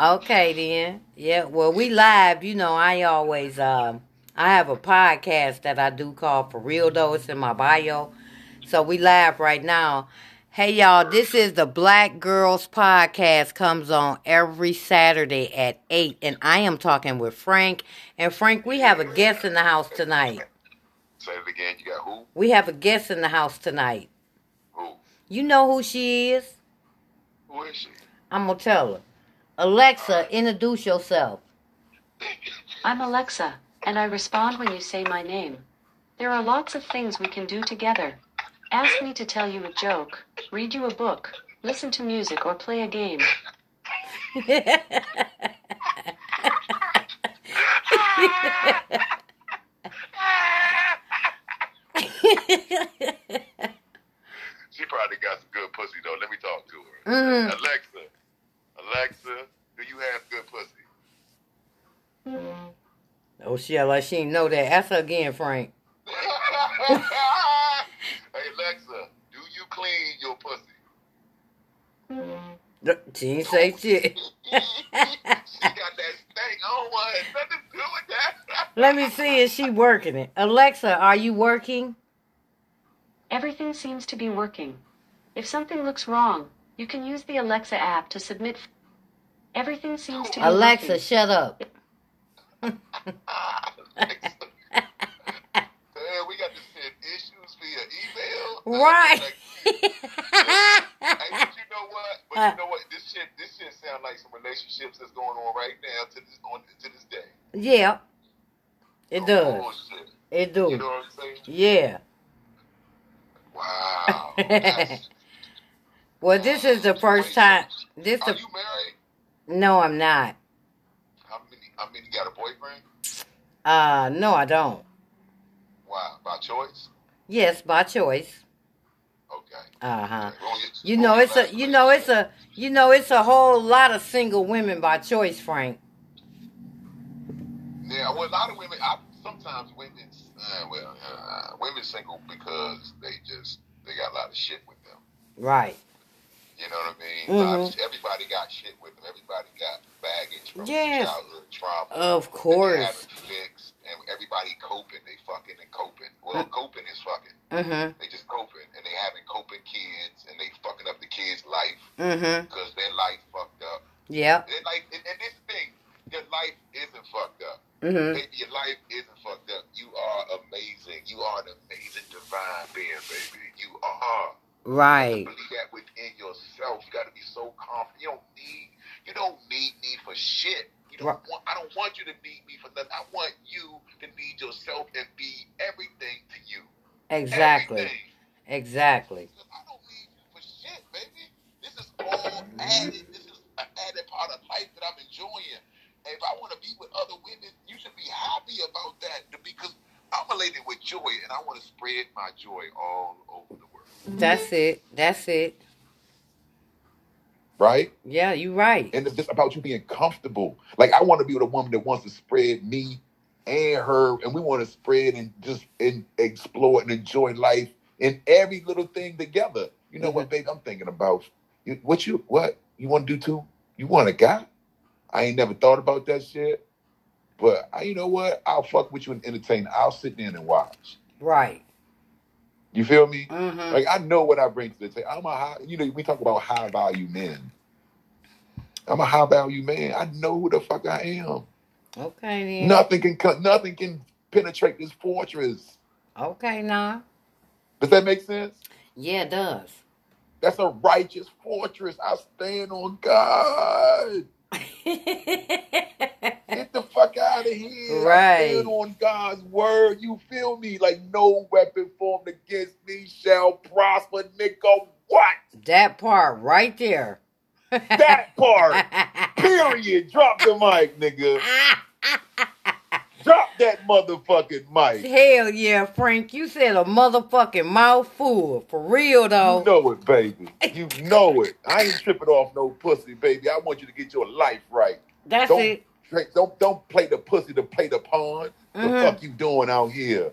Okay then. Yeah. Well, we live. You know, I always um I have a podcast that I do called For Real Though. It's in my bio. So we live right now. Hey y'all, this is the Black Girls Podcast. Comes on every Saturday at eight, and I am talking with Frank. And Frank, we have a guest in the house tonight. Say it again. You got who? We have a guest in the house tonight. Who? You know who she is? Who is she? I'm gonna tell her. Alexa, introduce yourself. I'm Alexa, and I respond when you say my name. There are lots of things we can do together. Ask me to tell you a joke, read you a book, listen to music, or play a game. She probably got some good pussy though. Let me talk to her. Mhm. Alexa, Alexa, do you have good pussy? oh shit, like she didn't know that. Ask her again, Frank. hey Alexa, do you clean your pussy? She didn't say shit. she got that stank. I don't nothing to do with that. Let me see if she working it. Alexa, are you working? Everything seems to be working. If something looks wrong, you can use the Alexa app to submit. Everything seems to be Alexa, working. shut up. Alexa. Man, we got to send issues via email. Right. Hey, but you know what? But you know what? This shit, this shit sound like some relationships that's going on right now to this on to this day. yeah. It oh, does. Bullshit. It You do. know what I'm saying? Yeah. Wow. Well, this is the first time. This Are the you married? No, I'm not. How many? How many got a boyfriend? Uh, no, I don't. Wow, by choice. Yes, by choice. Okay. Uh huh. Okay. Well, You know, it's a you know it's a you know it's a whole lot of single women by choice, Frank. Yeah, well, a lot of women. I, sometimes women, uh, well, uh, women single because they just they got a lot of shit with them. Right. You know what I mean? A lot of Mhm. everybody got shit with them. Everybody got baggage from Yes. childhood trauma. Of course. fixed, and everybody coping. They fucking and coping. Well, coping is fucking. Mhm. They just coping, and they having coping kids, and they fucking up the kids' life because their life fucked up. Yeah. Their life, and, and this thing, your life isn't fucked up. Mhm. Baby, your life isn't fucked up. You are amazing. You are an amazing divine being, baby. You are. Right. Believe that within yourself. You got to be so confident. You don't need. You don't need me for shit. You don't Right. want. I don't want you to need me for nothing. I want you to need yourself and be everything to you. Exactly. Everything. Exactly. I don't need you for shit, baby. This is all added. This is an added part of life that I'm enjoying. And if I want to be with other women, you should be happy about that because I'm elated with joy and I want to spread my joy all over the world. That's it. That's it. right? Yeah, you're right. And it's just about you being comfortable. Like I want to be with a woman that wants to spread me and her, and we want to spread and just and explore and enjoy life in every little thing together. You know what, mm-hmm. babe? I'm thinking about you, what you what you want to do too. You want a guy? I ain't never thought about that shit. But I, you know what? I'll fuck with you and entertain. I'll sit there and watch. Right. You feel me? Mhm. Like I know what I bring to the table. I'm a high, you know, we talk about high value men. I'm a high value man. I know who the fuck I am. Okay then. Nothing can nothing can penetrate this fortress. Okay now. Does that make sense? Yeah, it does. That's a righteous fortress. I stand on God. Get the fuck out of here. Right. on God's word. You feel me? Like no weapon formed against me shall prosper, nigga. What? that part right there. That part. Period. Drop the mic, nigga. Drop that motherfucking mic. Hell yeah, Frank. You said a motherfucking mouthful. For real though. You know it, baby. You know it. I ain't tripping off no pussy, baby. I want you to get your life right. That's Don't it. don't don't play the pussy to play the pawn. The Mhm. fuck you doing out here?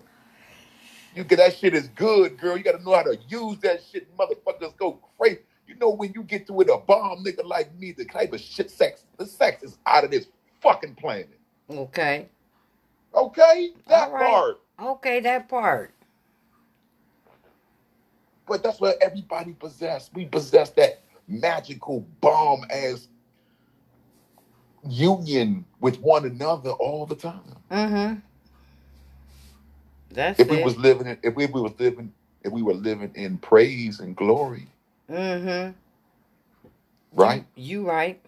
You get that shit is good, girl. You gotta know how to use that shit. Motherfuckers go crazy. You know when you get to with a bomb nigga like me, the type of shit sex, the sex is out of this fucking planet. Okay. Okay, that right. part. Okay, that part. But that's what everybody possess. We possess that magical bomb ass union with one another all the time. Mm-hmm. That's If we it. was living in, if we, we was living, if we were living in praise and glory, Mm-hmm. right? You right.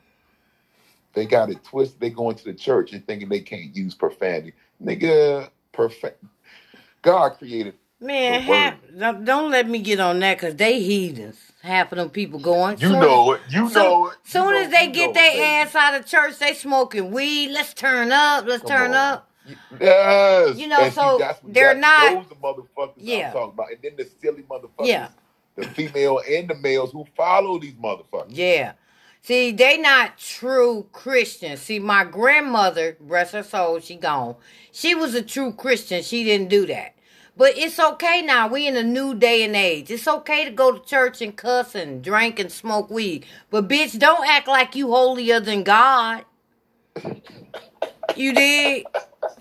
They got it twisted. They going to the church and thinking they can't use profanity. Nigga, perfect. God created Man, half, don't let me get on that because they heathens. Half of them people going. You soon know it. You Soon, know it. You soon know, as they get their ass out of church, they smoking weed. Let's turn up. Let's Come turn on. up. Yes. You know, And see, so that's, they're not- Those the motherfuckers Yeah. I'm talking about. And then the silly motherfuckers. Yeah. The female and the males who follow these motherfuckers. Yeah. See, they not true Christians. See, my grandmother, rest her soul, she gone. She was a true Christian. She didn't do that. But it's okay now. We in a new day and age. It's okay to go to church and cuss and drink and smoke weed. But bitch, don't act like you holier than God. You did?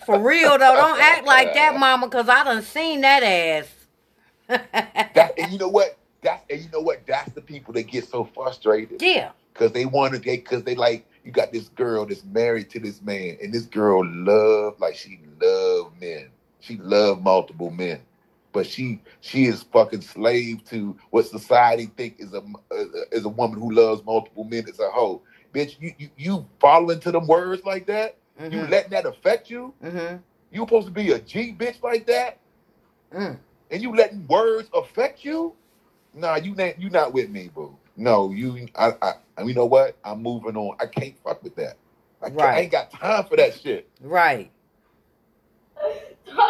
For real though, don't act like that, mama, cause I done seen that ass. That, and you know what? That's and you know what? That's the people that get so frustrated. yeah. Cause they want to they cause they like you got this girl that's married to this man, and this girl love like she love men. She love multiple men, but she she is fucking slave to what society think is a is a woman who loves multiple men as a hoe. Bitch, you you, you following to them words like that? You Mm-hmm. letting that affect you? Mm-hmm. You supposed to be a G bitch like that, Mm. and you letting words affect you? Nah, you not you not with me, boo. No, you. I, I. and You know what? I'm moving on. I can't fuck with that. I, can't, I ain't got time for that shit. Right.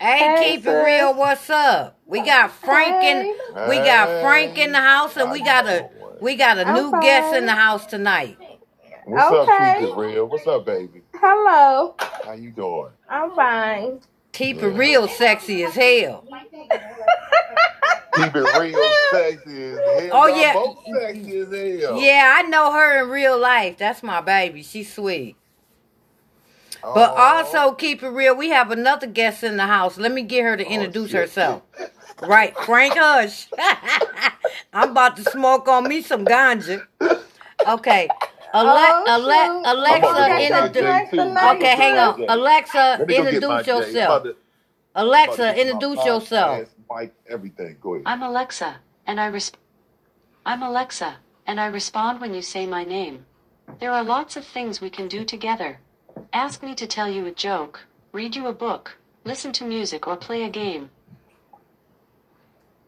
Hey, Hey, keep it real. What's up? We got Frank in. We got Frank in the house, and we got a we got a I'm new guest in the house tonight. What's Okay. up, Keep It Real? What's up, baby? Hello. How you doing? I'm fine. Keep it real, sexy as hell. Keep it real, sexy as hell. Oh, yeah. both sexy as hell. Yeah, I know her in real life. That's my baby. She's sweet. But oh, Aw. also, keep it real. We have another guest in the house. Let me get her to Oh, introduce shit. herself. Right, Frank Hush. I'm about to smoke on me some ganja. Okay. Ale- Oh, Ale- shoot. I'm about to Alexa, introduce. my J too. Okay, hang on. Alexa, Let me go get my introduce yourself. About to- about Alexa, to get my introduce yourself. Podcast, Mic, everything. Go ahead. I'm Alexa, and I res- I'm Alexa, and I respond when you say my name. There are lots of things we can do together. Ask me to tell you a joke, read you a book, listen to music, or play a game.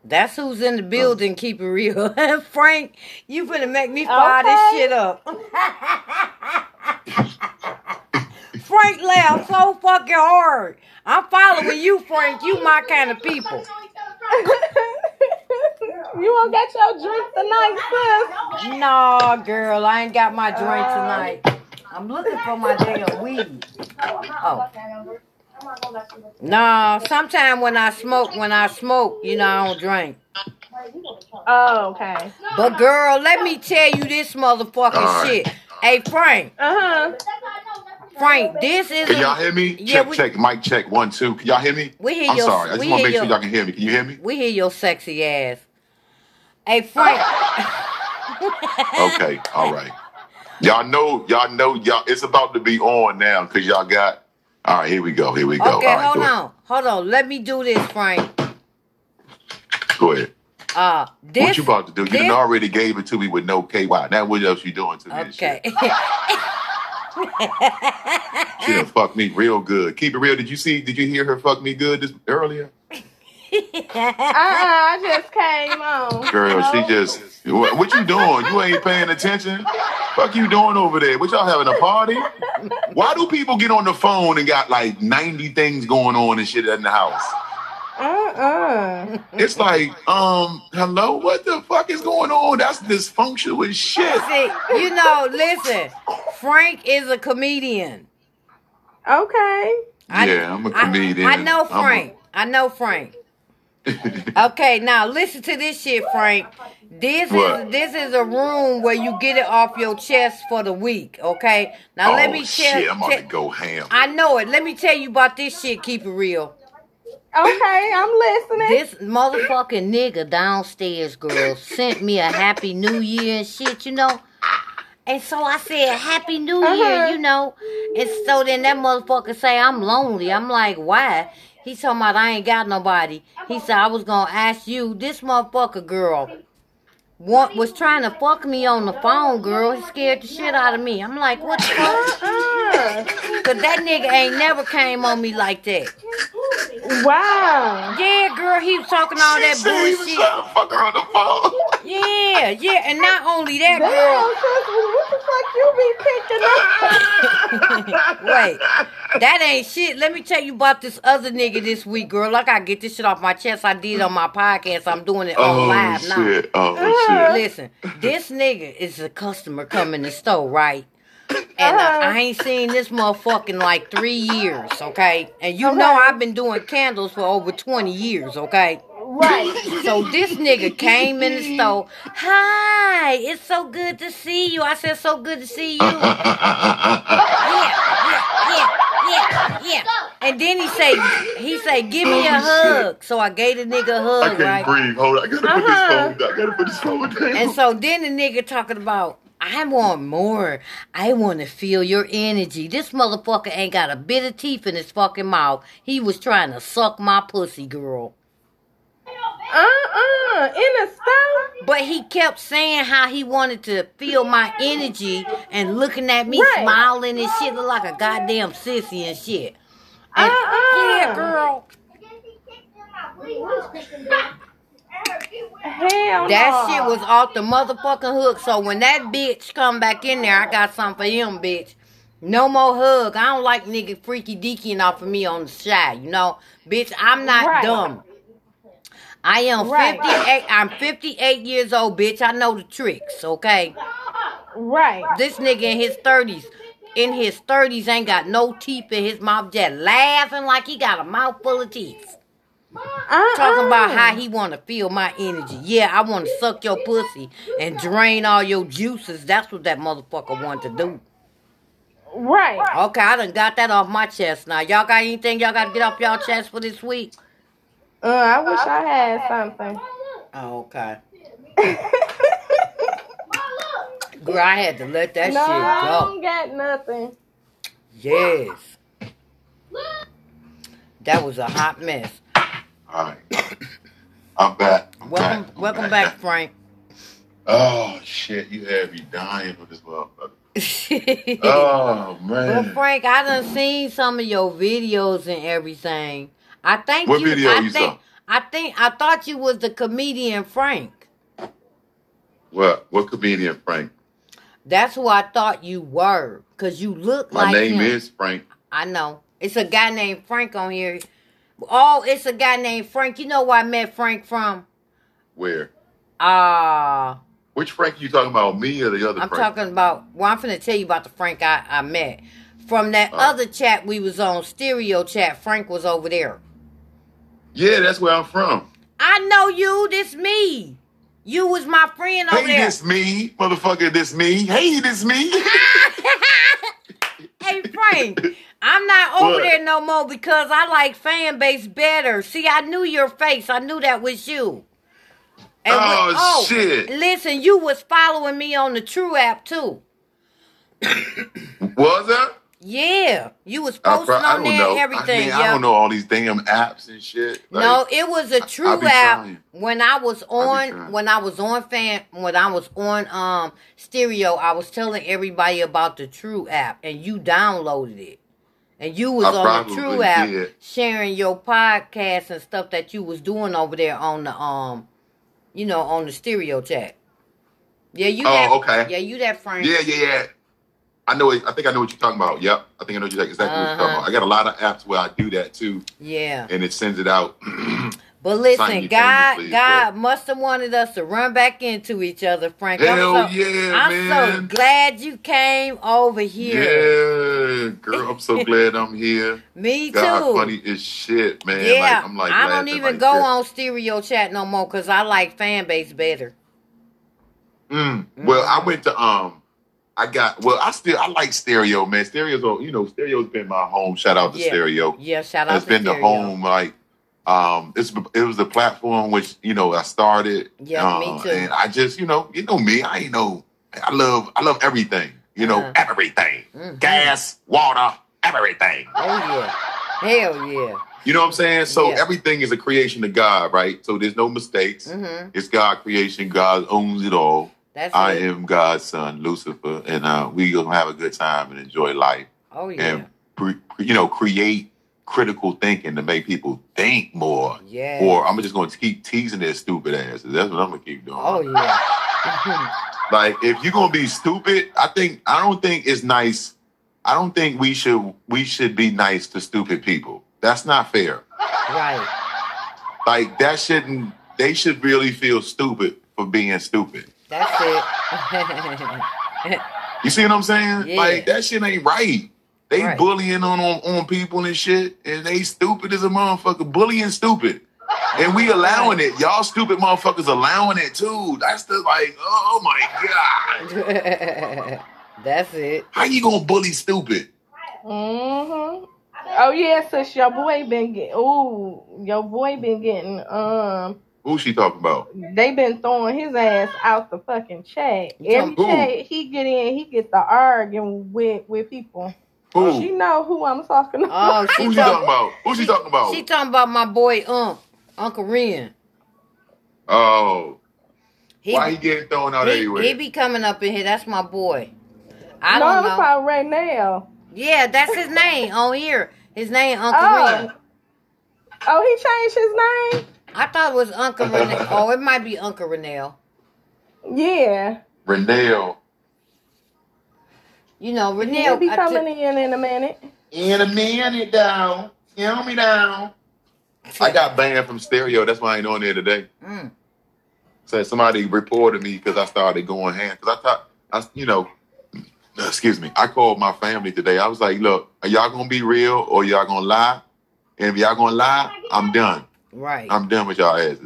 That's who's in the building. Keep it real, Frank. You finna make me fire this shit up. Frank laughed so fucking hard. I'm following you, Frank. You my kind of people. you won't get your drink tonight, sis. No, girl, I ain't got my drink tonight. I'm looking for my damn weed. Oh. No, sometime when I smoke, when I smoke, you know, I don't drink. Oh, okay. But girl, let me tell you this motherfucking shit. Hey, Frank, Uh huh. Frank, this is Can y'all hear me? Yeah, check, we- check, mic check, one, two. Can y'all hear me? We hear I'm your- sorry. I just want to make sure y'all can hear me. Can you hear me? we hear your sexy ass. Hey, Frank. Okay, all right. Y'all know, y'all know, y'all. It's about to be on now because y'all got. All right, here we go. Here we go. Okay, right, hold go on, hold on. Let me do this, Frank. Go ahead. Uh, this. what you about to do? You this- done already gave it to me with no KY. Now what else you doing to me? Okay. She done fucked me real good. Keep it real. Did you see? Did you hear her fuck me good this earlier? Uh uh I just came on. Girl, she just what, what you doing? You ain't paying attention. Fuck you doing over there? What y'all having a party? Why do people get on the phone and got like ninety things going on and shit in the house? Uh uh. It's like, um, hello, what the fuck is going on? That's dysfunctional as shit. See, you know, listen. Frank is a comedian. Okay. I, Yeah, I'm a comedian. I, know I'm a- Frank. I know Frank. Okay, now listen to this shit, Frank. This What? is this is a room where you get it off your chest for the week. Okay, now oh let me tell. shit, I'm about te- to go ham. I know it. Let me tell you about this shit. Keep it real. Okay, I'm listening. This motherfucking nigga downstairs, girl, sent me a happy new year and shit, you know. And so I said, Happy New Year, Uh-huh. you know. And so then that motherfucker say, I'm lonely. I'm like, why? He talking about I ain't got nobody. He said, I was gonna ask you, this motherfucker girl want, was trying to fuck me on the phone, girl. He scared the shit out of me. I'm like, what the fuck? Uh-uh. Cause that nigga ain't never came on me like that. Wow. Yeah, girl, he was talking all that She he was bullshit. trying to fuck her on the phone. Yeah, yeah, and not only that, Damn, girl. sis, what the fuck you be picking up? Wait, that ain't shit. Let me tell you about this other nigga this week, girl. Like I get this shit off my chest. I did on my podcast. I'm doing it on Oh live now. shit. Oh Uh-huh. Shit. Uh-huh. Listen, this nigga is a customer coming to the store, right? And uh, uh-huh. I ain't seen this motherfucker in like three years, okay? And you know uh-huh. I've been doing candles for over 20 years, okay? Right. So this nigga came in the store. Hi, it's so good to see you. I said, so good to see you. Yeah, yeah, yeah, yeah, yeah. And then he say, he say, give me a Oh, hug. So I gave the nigga a hug, I can't right? breathe. Hold on. I gotta put Uh-huh. this phone down. I gotta put this phone down. And so then the nigga talking about, I want more. I want to feel your energy. This motherfucker ain't got a bit of teeth in his fucking mouth. He was trying to suck my pussy, girl. Uh-uh. In the store? But he kept saying how he wanted to feel my energy and looking at me Right. smiling and shit, look like a goddamn sissy and shit. And, Uh-uh. Yeah, girl. Hell That no. shit was off the motherfucking hook. So when that bitch come back in there, I got something for him, bitch. No more hug. I don't like nigga freaky deaking off of me on the side, you know? Bitch, I'm not Right. dumb. I am Right. 58. I'm 58 years old, bitch. I know the tricks, okay? Right. This nigga in his 30s, in his 30s, ain't got no teeth in his mouth, just laughing like he got a mouth full of teeth. Uh-uh. Talking about how he want to feel my energy. Yeah, I want to suck your pussy and drain all your juices. That's what that motherfucker want to do. Right. Okay, I done got that off my chest now. Y'all got anything y'all got to get off y'all chest for this week? Uh, I wish I had something. Oh, okay. Girl, I had to let that no, I shit go. don't got nothing. Yes. That was a hot mess. All right. I'm back. I'm Welcome, back. I'm welcome back, Frank. Oh shit, you had me dying for this motherfucker. Oh man. Well, man. Frank, I done seen some of your videos and everything. I think What you. video I you think. saw? I think. I thought you was the comedian Frank. What? What comedian Frank? That's who I thought you were, cause you look My like name him. is Frank. I know. It's a guy named Frank on here. Oh, it's a guy named Frank. You know where I met Frank from? Where? Ah, Which Frank are you talking about? Me or the other I'm Frank? talking about. Well, I'm finna tell you about the Frank I, I met from that Oh. other chat we was on, stereo chat. Frank was over there. Yeah, that's where I'm from. I know you. This me. You was my friend over Hey, there. this me, motherfucker. This me. Hey, this me. hey Frank, I'm not over What? there no more because I like Fanbase better. See, I knew your face. I knew that was you. And when- oh, oh, shit. Listen, you was following me on the True app too. Was that? Yeah, you was I, posting I on there know. and everything. I, mean. I don't know all these damn apps and shit. Like, no, it was a true be app trying. when I was on when I was on fan when I was on um stereo. I was telling everybody about the True app, and you downloaded it, and you was I on the True app did. sharing your podcast and stuff that you was doing over there on the um, you know, on the stereo chat. Yeah, you. Oh, that, okay. Yeah, you that friend. Yeah, yeah, yeah. I know. I think I know what you're talking about. Yep. I think I know exactly what you're talking Uh-huh. about. I got a lot of apps where I do that too, Yeah. and it sends it out. But listen, Simultaneously, God, but- God must have wanted us to run back into each other, Frank. Hell I'm so, yeah, I'm so glad you came over here. Yeah, girl, I'm so glad I'm here. Me too. God, funny as shit, man. yeah, like, I'm like, I don't even like go that. on stereo chat no more because I like Fanbase better. Mm. Well, I went to um, I got well, I still I like stereo, man. Stereo's all- you know, stereo's been my home. Shout out to Yeah. stereo. Yeah, shout out It's been the home like um it's it was the platform which you know I started. Yeah, me uh, too. And I just you know you know me I ain't know I love I love everything you know Uh-huh. everything Mhm. gas water everything Oh yeah, hell yeah. you know what I'm saying so Yeah. everything is a creation of God right so there's no mistakes hmm it's God creation God owns it all That's I it. am God's son Lucifer and uh we gonna have a good time and enjoy life Oh yeah, and pre- you know create critical thinking to make people think more yeah. or I'm just going to keep teasing their stupid asses. That's what I'm going to keep doing. oh yeah. Like if you're going to be stupid, I think I don't think it's nice. I don't think we should we should be nice to stupid people. That's not fair. right. Like that shouldn't. They should really feel stupid for being stupid. That's it. You see what I'm saying? Yeah. Like that shit ain't right. They Right. bullying on, on on people and shit, and they stupid as a motherfucker. Bullying stupid, and we allowing it. Y'all stupid motherfuckers allowing it too. That's the like, oh my god, That's it. how you gonna bully stupid? Mm-hmm. Oh yeah, sis, your boy been getting. Ooh, your boy been getting. Um, Who she talking about? they been throwing his ass out the fucking chat. You Every who? chat he get in, he get the arguing with with people. Who? Oh, she know who I'm talking oh, about. Oh, she Who she talking talking. about? Who she talking about? She talking about my boy Unc, Uncle Ren. oh, He, why he getting thrown out he, everywhere? he be coming up in here. That's my boy. I no, don't I'm know. talking right now. Yeah, that's his name on here. His name Uncle Oh. Ren. Oh, he changed his name. I thought it was Uncle Renell. Oh, it might be Uncle Renell. Yeah, Renell. You know, he'll be coming took- in in a minute. In a minute down. Count me down. I got banned from stereo. That's why I ain't on there today. Mm. So somebody reported me because I started going ham. Because I thought, I, you know, excuse me. I called my family today. I was like, look, are y'all gonna be real or y'all gonna lie? And if y'all gonna lie, I'm done. Right. I'm done with y'all asses.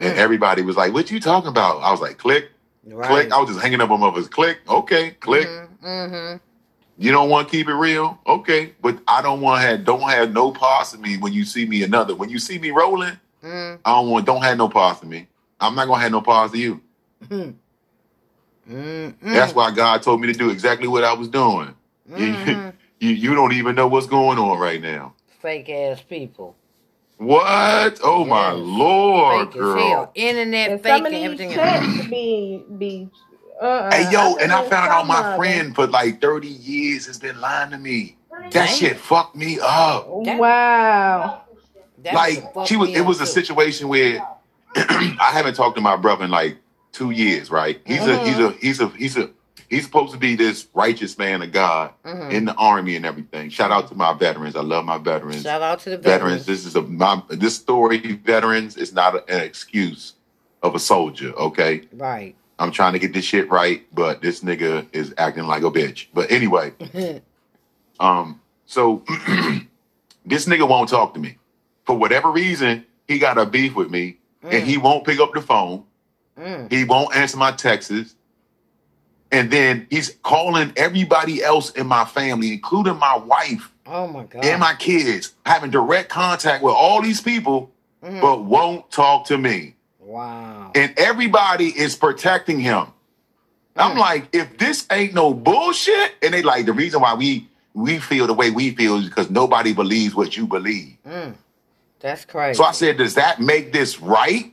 And Mm. everybody was like, what you talking about? I was like, click, right. click. I was just hanging up on motherfuckers. Click, okay, click. Mm-hmm. You don't want to keep it real, okay? But I don't want to have don't have no parts of me when you see me another. When you see me rolling, Mm-hmm. I don't want don't have no parts of me. I'm not gonna have no parts of you. Mm-hmm. That's why God told me to do exactly what I was doing. Mhm. You, you don't even know what's going on right now. Fake ass people. What? Oh my Yes. lord, Fake as hell. girl! Internet And fake some and these everything. chats be be. Uh, Hey yo, and I found out my of friend for like 30 years has been lying to me. That Damn. shit fucked me up. Wow. That like she was it up, was a too. situation where I haven't talked to my brother in like two years, right? He's a he's a he's a he's a he's supposed to be this righteous man of God Mhm. in the army and everything. Shout out to my veterans. I love my veterans. Shout out to the veterans. veterans. This is a my this story, veterans, is not a- an excuse of a soldier, okay? Right. I'm trying to get this shit right, but this nigga is acting like a bitch. But anyway, um, so this nigga won't talk to me. For whatever reason, he got a beef with me and he won't pick up the phone. Mm. He won't answer my texts. And then he's calling everybody else in my family, including my wife Oh my god. and my kids, having direct contact with all these people, Mhm. but won't talk to me. wow. And everybody is protecting him. I'm Mm. like, if this ain't no bullshit, and they like the reason why we we feel the way we feel is because nobody believes what you believe. Mm. That's crazy. So I said, does that make this right?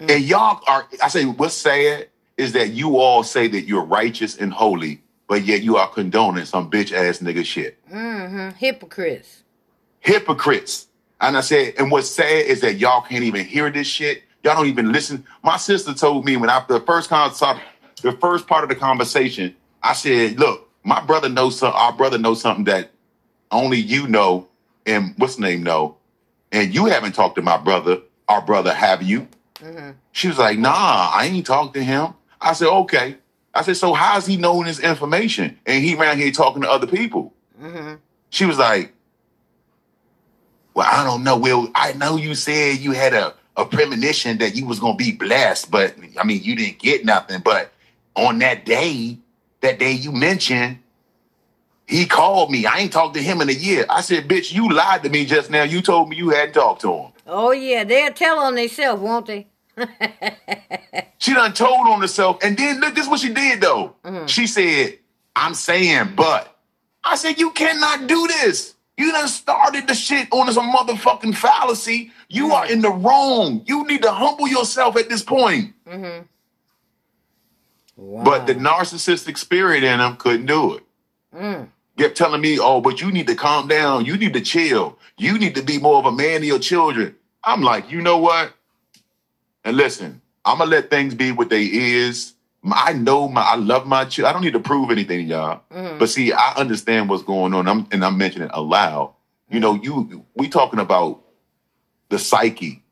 Mm. And y'all are, I say, what's sad is that you all say that you're righteous and holy, but yet you are condoning some bitch ass nigga shit. Mm-hmm. Hypocrites. Hypocrites. And I said, and what's sad is that y'all can't even hear this shit. Y'all don't even listen. My sister told me when after the first con- the first part of the conversation, I said, look, my brother knows some, our brother knows something that only you know and what's name know. and you haven't talked to my brother, our brother, have you? hmm She was like, nah, I ain't talked to him. I said, okay. I said, so how's he knowing this information? And he around here talking to other people. hmm She was like, well, I don't know. Well, I know you said you had a, a premonition that you was going to be blessed, but I mean, you didn't get nothing. But on that day, that day you mentioned, he called me. I ain't talked to him in a year. I said, bitch, you lied to me just now. You told me you hadn't talked to him. Oh yeah, they'll tell on themselves, won't they? She done told on herself. And then look, this is what she did though. Mhm. She said, I'm saying, but. I said, you cannot do this. You done started the shit on some motherfucking fallacy. You are in the wrong. You need to humble yourself at this point. hmm Wow. But the narcissistic spirit in him couldn't do it. Mm. Kept telling me, oh, but you need to calm down. You need to chill. You need to be more of a man to your children. I'm like, you know what? And listen, I'm gonna let things be what they is. I know my, I love my children. I don't need to prove anything, y'all. Mhm. But see, I understand what's going on. I'm, and I'm mentioning it aloud. You know, you we talking about the psyche.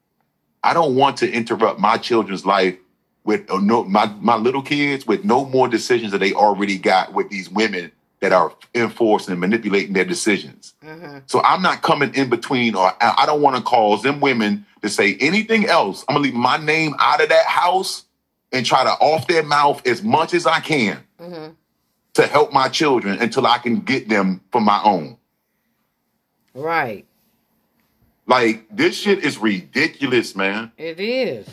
I don't want to interrupt my children's life with uh, no my my little kids with no more decisions that they already got with these women that are enforcing and manipulating their decisions. hmm So I'm not coming in between, or I don't want to cause them women to say anything else. I'm gonna leave my name out of that house and try to off their mouth as much as I can hmm to help my children until I can get them for my own. Right. Like this shit is ridiculous, man. It is.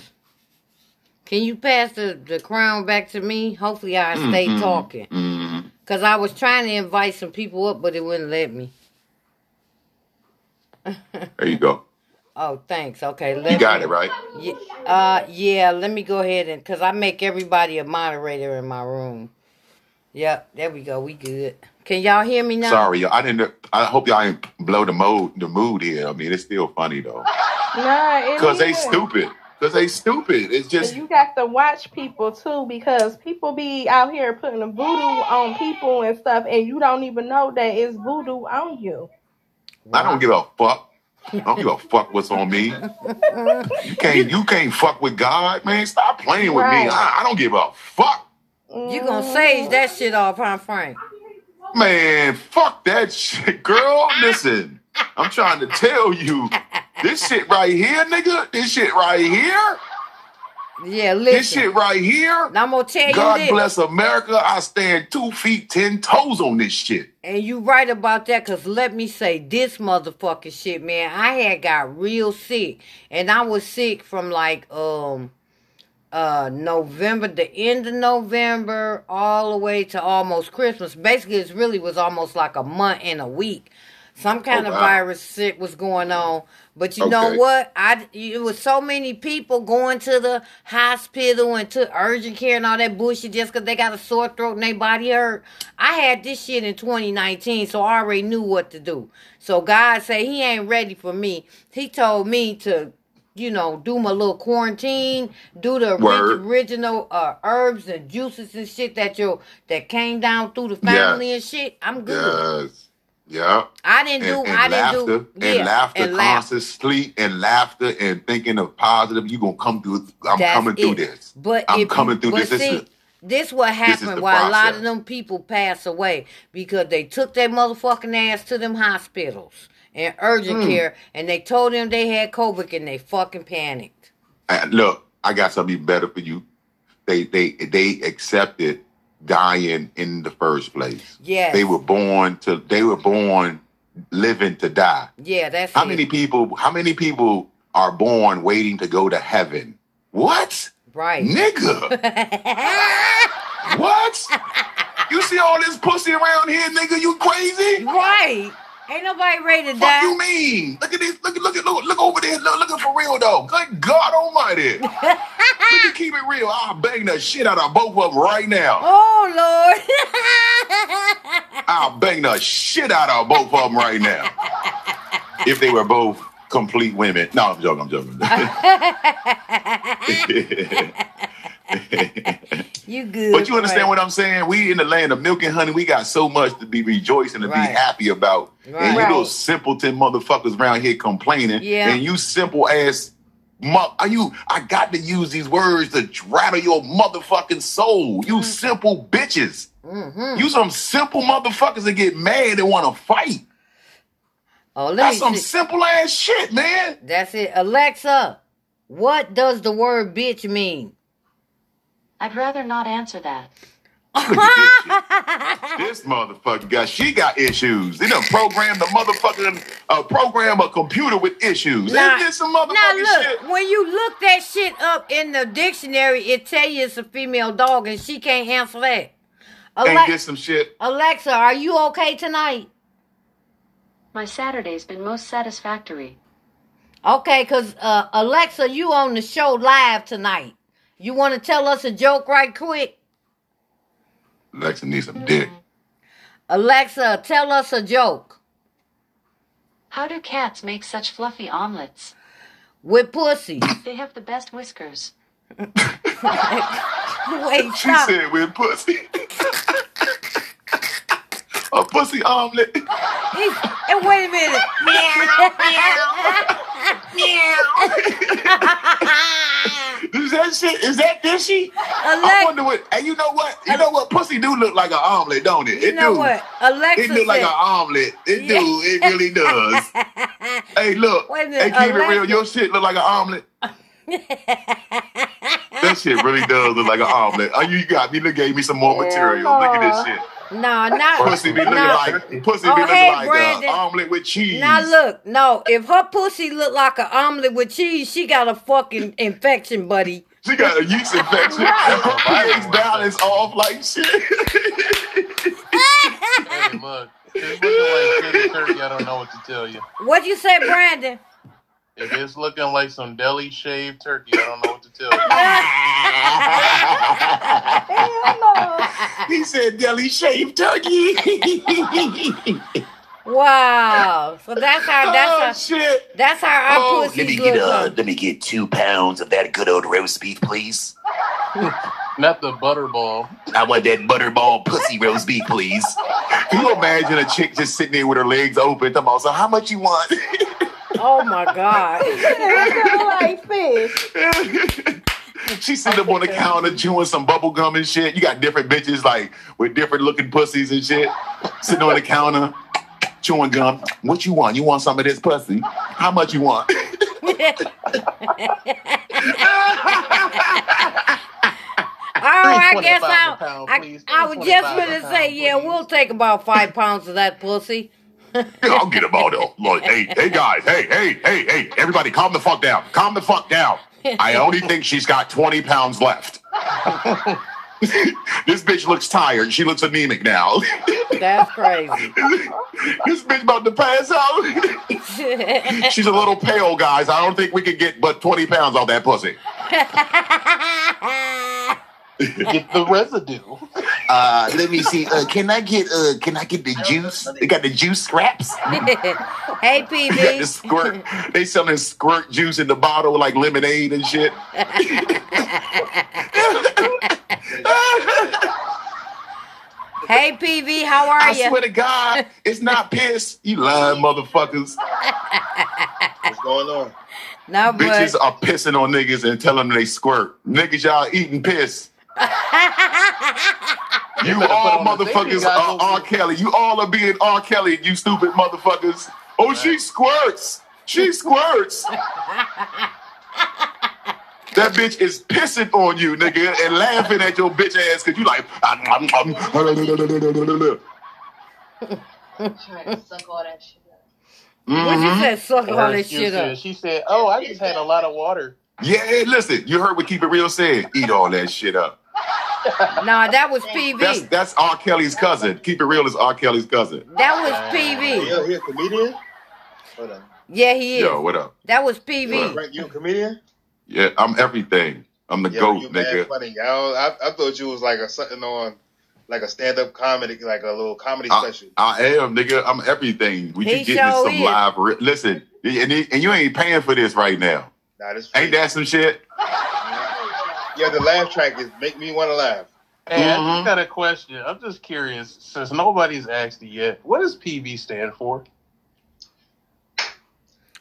Can you pass the, the crown back to me? Hopefully I stay Mm-mm. talking. Mm. Cause I was trying to invite some people up, but it wouldn't let me. There you go. Oh, thanks. Okay, let You got me, it right. Yeah, uh, yeah. Let me go ahead and cause I make everybody a moderator in my room. Yep, there we go. We good. Can y'all hear me now? Sorry, y'all. I didn't. I hope y'all didn't blow the mode, the mood here. I mean, it's still funny though, Nah, it cause they stupid. Cause they stupid. It's just you got to watch people too because people be out here putting a voodoo on people and stuff, and you don't even know that it's voodoo on you. I don't give a fuck. I don't give a fuck what's on me. You can't. You can't fuck with God, man. Stop playing with me. I, I don't give a fuck, You gonna sage that shit off, huh, Frank? man. Fuck that shit, girl. Listen, I'm trying to tell you, this shit right here, nigga. This shit right here. Yeah, This shit right here. Now I'm gonna tell you God bless America. I stand two feet, ten toes on this shit. And you right about that, cause let me say this motherfucking shit, man. I had got real sick, and I was sick from like um uh November, the end of November, all the way to almost Christmas. Basically, it really was almost like a month and a week. Some kind Oh, of wow. virus shit was going on, but you know what? I it was so many people going to the hospital and to urgent care and all that bullshit just because they got a sore throat and their body hurt. I had this shit in 2019, so I already knew what to do. So God said He ain't ready for me. He told me to, you know, do my little quarantine, do the Word. original uh, herbs and juices and shit that you that came down through the family and shit. I'm good. Yes. Yeah. I didn't And, do. and I didn't laughter, do. and laughter, and laugh. constant sleep, and laughter, and thinking of positive. You gonna come through. I'm That's coming through it. this. But I'm if coming you, through but this. This See, is- this what is happened the why a lot of them people pass away because they took their motherfucking ass to them hospitals and urgent Mm. care and they told them they had COVID and they fucking panicked. Uh, look, I got something better for you. They they they accepted dying in the first place. Yeah. They were born to. They were born living to die. Yeah, that's How it. many people? How many people are born waiting to go to heaven? What, Right. nigga? What? You see all this pussy around here, nigga? You crazy? right. Ain't nobody ready to die. you mean? Look at this. Look at look at look, look over there. Look, looking for real though. Good God Almighty. Let me keep it real. I'll bang the shit out of both of them right now. Oh Lord. I'll bang the shit out of both of them right now. If they were both complete women. No, I'm joking. I'm joking. You good? But you understand Frank. what I'm saying? We in the land of milk and honey. We got so much to be rejoicing and Right. be happy about. Right. And you little simpleton motherfuckers around here complaining. Yeah. And you simple ass. Are you? I got to use these words to rattle your motherfucking soul. You simple bitches. Mm-hmm. You some simple motherfuckers that get mad and want to fight. Oh, let That's me some see. simple ass shit, man. That's it. Alexa, what does the word bitch mean? I'd rather not answer that. Look this, shit. this motherfucker got she got issues. They done programmed the motherfucking uh, program a computer with issues. Now- Isn't this some Now look, shit? when you look that shit up in the dictionary, it tell you it's a female dog, and she can't answer that. Ain't Ale- this some shit? Alexa, are you okay tonight? My Saturday's been most satisfactory. Okay, cause uh, Alexa, you on the show live tonight. You want to tell us a joke right quick? Alexa needs some dick. Alexa, tell us a joke How do cats make such fluffy omelets? with pussy. They have the best whiskers. Wait, She stop. said with pussy. a pussy omelet. He's, and wait a minute. Is that shit? Is that dishy? I wonder what. And you know what? You know what? Pussy do look like an omelet, don't it? you it know do. what? Alexa It look like an omelet. It Yeah. do. It really does. hey, look. Wait a Hey, minute, keep it real. Your shit look like an omelet. That shit really does look like an omelet. Oh, you got me. Look, gave me some more Yeah, material. Look at this shit. No, not Pussy be looking no. like pussy Oh, be looking hey, like uh, Brandon. an omelet with cheese. Now look, no, if her pussy look like an omelet with cheese, she got a fucking infection, buddy. She got a yeast infection. Her pH balance off like shit. Hey, look, if it's looking like shitty turkey, I don't know what to tell you. What you say, Brandon? If it's looking like some deli shaved turkey, I don't know what to tell you. He said deli shaved turkey. Wow. So that's how oh that's how shit. that's how our Oh, pussies Let me get uh, let me get two pounds of that good old roast beef, please. Not the butterball. I want that butterball pussy roast beef, please. Can you imagine a chick just sitting there with her legs open? Talking about, so how much you want? Oh my god. It like fish. she sitting up on the counter chewing some bubble gum and shit. You got different bitches like with different looking pussies and shit sitting on the counter chewing gum. What you want? You want some of this pussy? How much you want? Oh, I guess 25 a I, pound, I. I was just gonna say, yeah, please. we'll take about five pounds of that pussy. I'll get them all though. Look, hey, hey guys, hey, hey, hey, hey, everybody, calm the fuck down. Calm the fuck down. I only think she's got 20 pounds left. this bitch looks tired. She looks anemic now. That's crazy. this bitch about to pass out. she's a little pale, guys. I don't think we can get but 20 pounds off that pussy. Get the residue. Uh, let me see. Uh, can I get uh, can I get the juice? They got the juice scraps. hey, They got the PV. squirt. They selling squirt juice in the bottle like lemonade and shit. Hey, PV, how are I you? swear to God, it's not piss. You lying motherfuckers. What's going on? No, but Bitches are pissing on niggas and telling them they squirt. Niggas, y'all eating piss. You all put on the safety motherfuckers are goggles. R. Kelly. You all are being R. Kelly, you stupid motherfuckers. Oh, she squirts. She squirts. That bitch is pissing on you, nigga, and laughing at your bitch ass because you like. "Um, um, um, Trying to suck all that shit up. what you said, suck all Her this excuse shit up. She said, "Oh, I just had a lot of water." Yeah, hey, listen, you heard what Keep It Real said. Eat all that shit up. Nah, that was That's PV. that's R. Kelly's cousin. Keep It Real is R. Kelly's cousin. That was Hey, PV. yo, he a comedian? Hold on. Yeah, he is. Yo, what up? That was What PV. Frank, you a comedian? Yeah, I'm everything. I'm the Yo, goat, you mad nigga. funny. I, I, I thought you was like a something on, like a stand up comedy, like a little comedy I, special. I am, nigga. I'm everything. We He you getting sure some is. live. Re- Listen, and, and you ain't paying for this right now. Nah, this. Ain't that some shit? Yeah, the laugh track is make me want to laugh. Hey, I Mm-hmm. just got a question. I'm just curious, since nobody's asked it yet, what does PV stand for?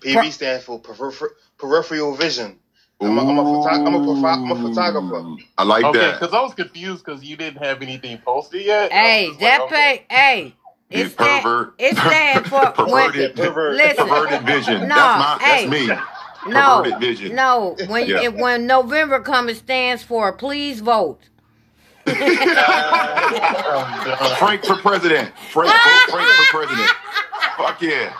PV stands for peripher- peripheral vision. I'm a, I'm a, photo- I'm a, profi- I'm a photographer. I like Okay, that. because I was confused because you didn't have anything posted yet. Hey, was just that like, okay. pay. Hey, You it stand. pervert. It stand for when. perverted, Pervert. Listen, perverted vision. No, that's my. hey. That's me. No, vision. no. When Yeah. it, when November comes, it stands for please vote. I'm. Frank for president. Frank, vote Frank for president. Fuck yeah.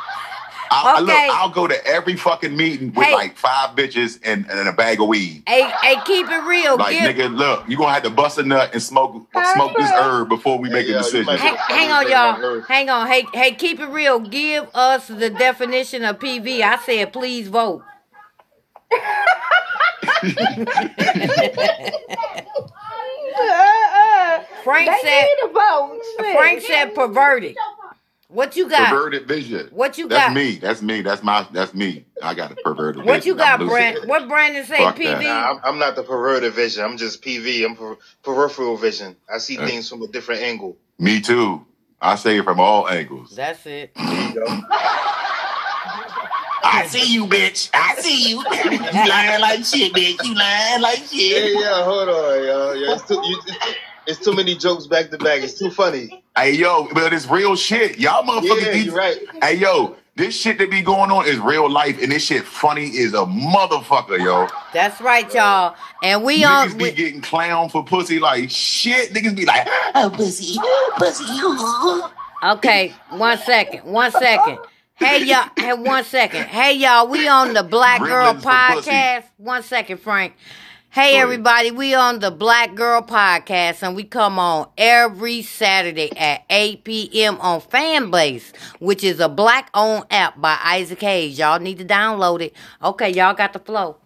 I'll, Okay. look, I'll go to every fucking meeting with Hey. like five bitches and, and a bag of weed. Hey, hey, keep it real. Like Give, nigga, look, you're gonna have to bust a nut and smoke smoke this herb before we make Yeah, a decision. might hang, hang on, y'all. Hang on. Hey, hey, keep it real. Give us the definition of PV. I said, please vote. Uh-uh. Frank they said. need to vote. Shit. Frank said perverted. What you got? Perverted vision. What you That's got? That's me. That's me. That's my. That's me. I got a perverted vision. What vision. you got, I'm. Brand? What Brandon say? Fuck. PV. Nah, I'm, I'm not the perverted vision. I'm just PV. I'm per- peripheral vision. I see Uh. things from a different angle. Me too. I say it from all angles. That's it. There you go. I see you, bitch. I see you. You lying like shit, bitch. You lying like Yeah, shit. yeah. Hold on, yo. yo it's, too, you, it's, too, it's too many jokes back to back. It's too funny. Hey yo, but it's real shit. Y'all motherfuckers. Yeah, these- you're right. Hey yo, this shit that be going on is real life, and this shit funny is a motherfucker, yo. That's right, y'all. And we Niggas on. be We, getting clown for pussy like shit. Niggas be like, Oh, pussy. Pussy. ooh. okay, one second. One second. Hey y'all. Hey, one second. Hey y'all. We on the Black Girl Gremlins for pussy. podcast. One second, Frank. Hey everybody, we on the Black Girl Podcast and we come on every Saturday at 8 p.m. on Fanbase, which is a black owned app by Isaac Hayes. Y'all need to download it. Okay, y'all got the flow.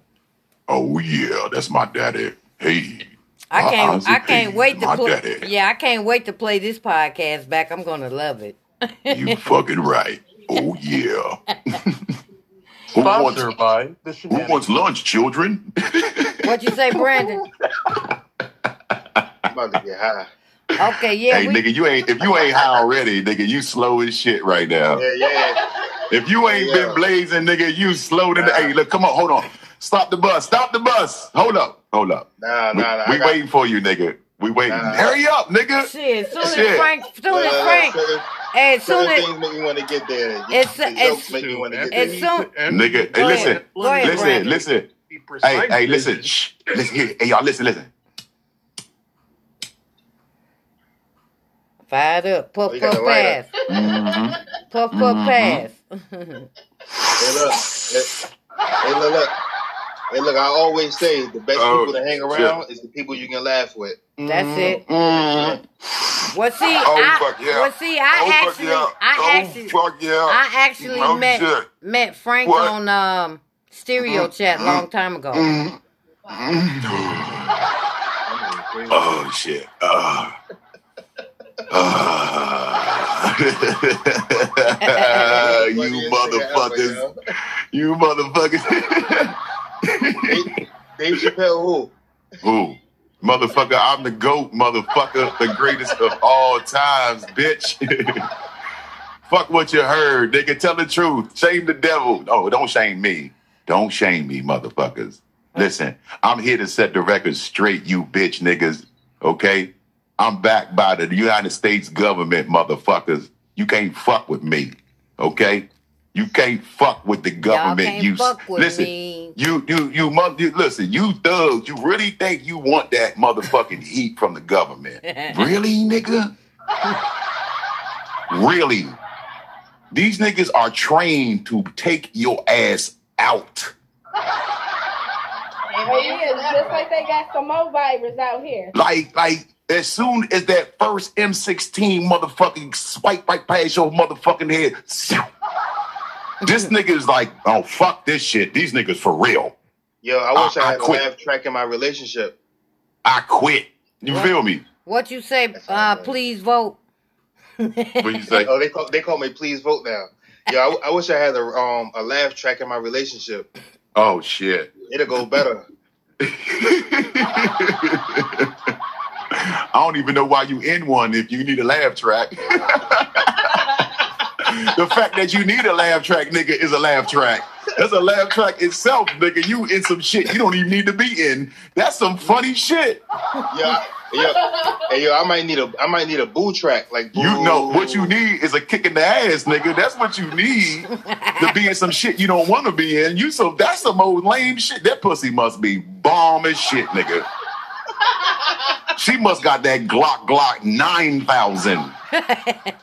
oh yeah, that's my daddy. Hey, I uh, can't Isaac I can't Hayes, wait to my play daddy. Yeah, I can't wait to play this podcast back. I'm gonna love it. You fucking right. Oh yeah. who wants Sponsored by the Who wants Shenanigans. lunch, children? what you say, Brandon? I'm about to get high. Okay, yeah, hey, we nigga, you ain't if you ain't high already, nigga, you slow as shit right now. Yeah, yeah. If you ain't Yeah. been blazing, nigga, you slowed in the. Hey, look, come on, hold on. Stop the bus. Stop the bus. Hold up. Hold up. Nah, We, nah, nah. we I got, waiting for you, nigga. We waiting. Nah. Hurry up, nigga. shit. Soon as Shit. Frank, soon as look, Frank, certain, hey, soon certain as things make me want to get there. You- It's- the it's- make me want to get it's there. soon- Nigga, hey, Go listen. ahead. Go ahead, Listen, Brandon. listen. Be Hey, precise, hey, listen. Shh. Listen here. Hey, y'all, listen, listen. fired up, puff, Oh, puff, pass, Mm-hmm. puff, puff, Mhm. pass. Hey, look. Hey, hey, look, look. Hey, look, I always say the best Oh, people to hang around is the people you can laugh with. That's it. Mm-hmm. Well, see, Oh, I, fuck yeah. well, see, I oh, fuck actually, yeah. I oh, actually, fuck yeah. I actually oh, met shit. met Frank What? on um stereo chat long time ago. Mm. Oh shit. Uh. Uh. you motherfuckers. You motherfuckers. Dave, Dave Chappelle, who? Who? Motherfucker, I'm the GOAT, motherfucker, the greatest of all times, bitch. Fuck what you heard. They can tell the truth. Shame the devil. Oh, don't shame me. Don't shame me, motherfuckers. Listen, I'm here to set the record straight, you bitch niggas. Okay? I'm backed by the United States government, motherfuckers. You can't fuck with me. Okay? You can't fuck with the government. can't you fuck with listen. me. You you you mother you, listen, you thugs, you really think you want that motherfucking heat from the government. really, nigga? really? These niggas are trained to take your ass out. Oh, yeah, just like they got some more virus out here. Like, like as soon as that first M16 motherfucking swipe right past your motherfucking head, this nigga is like, oh fuck this shit. These niggas for real. Yo, I wish I- I, I had a laugh track in my relationship. I quit. You What? feel me? What you say? Uh, please vote. What you say? Oh, they call they call me please vote now. Yo, I wish I had a um a laugh track in my relationship. Oh shit. It'll go better. I don't even know why you in one if you need a laugh track. the fact that you need a laugh track, nigga, is a laugh track. That's a laugh track itself, nigga. You in some shit you don't even need to be in. That's some funny shit. Yeah, yeah. Hey, yo, I might need a I might need a boo track. Like boo. You know what you need is a kick in the ass, nigga. That's what you need to be in some shit you don't want to be in. You so that's some old lame shit. That pussy must be bomb as shit, nigga. She must got that Glock Glock nine thousand.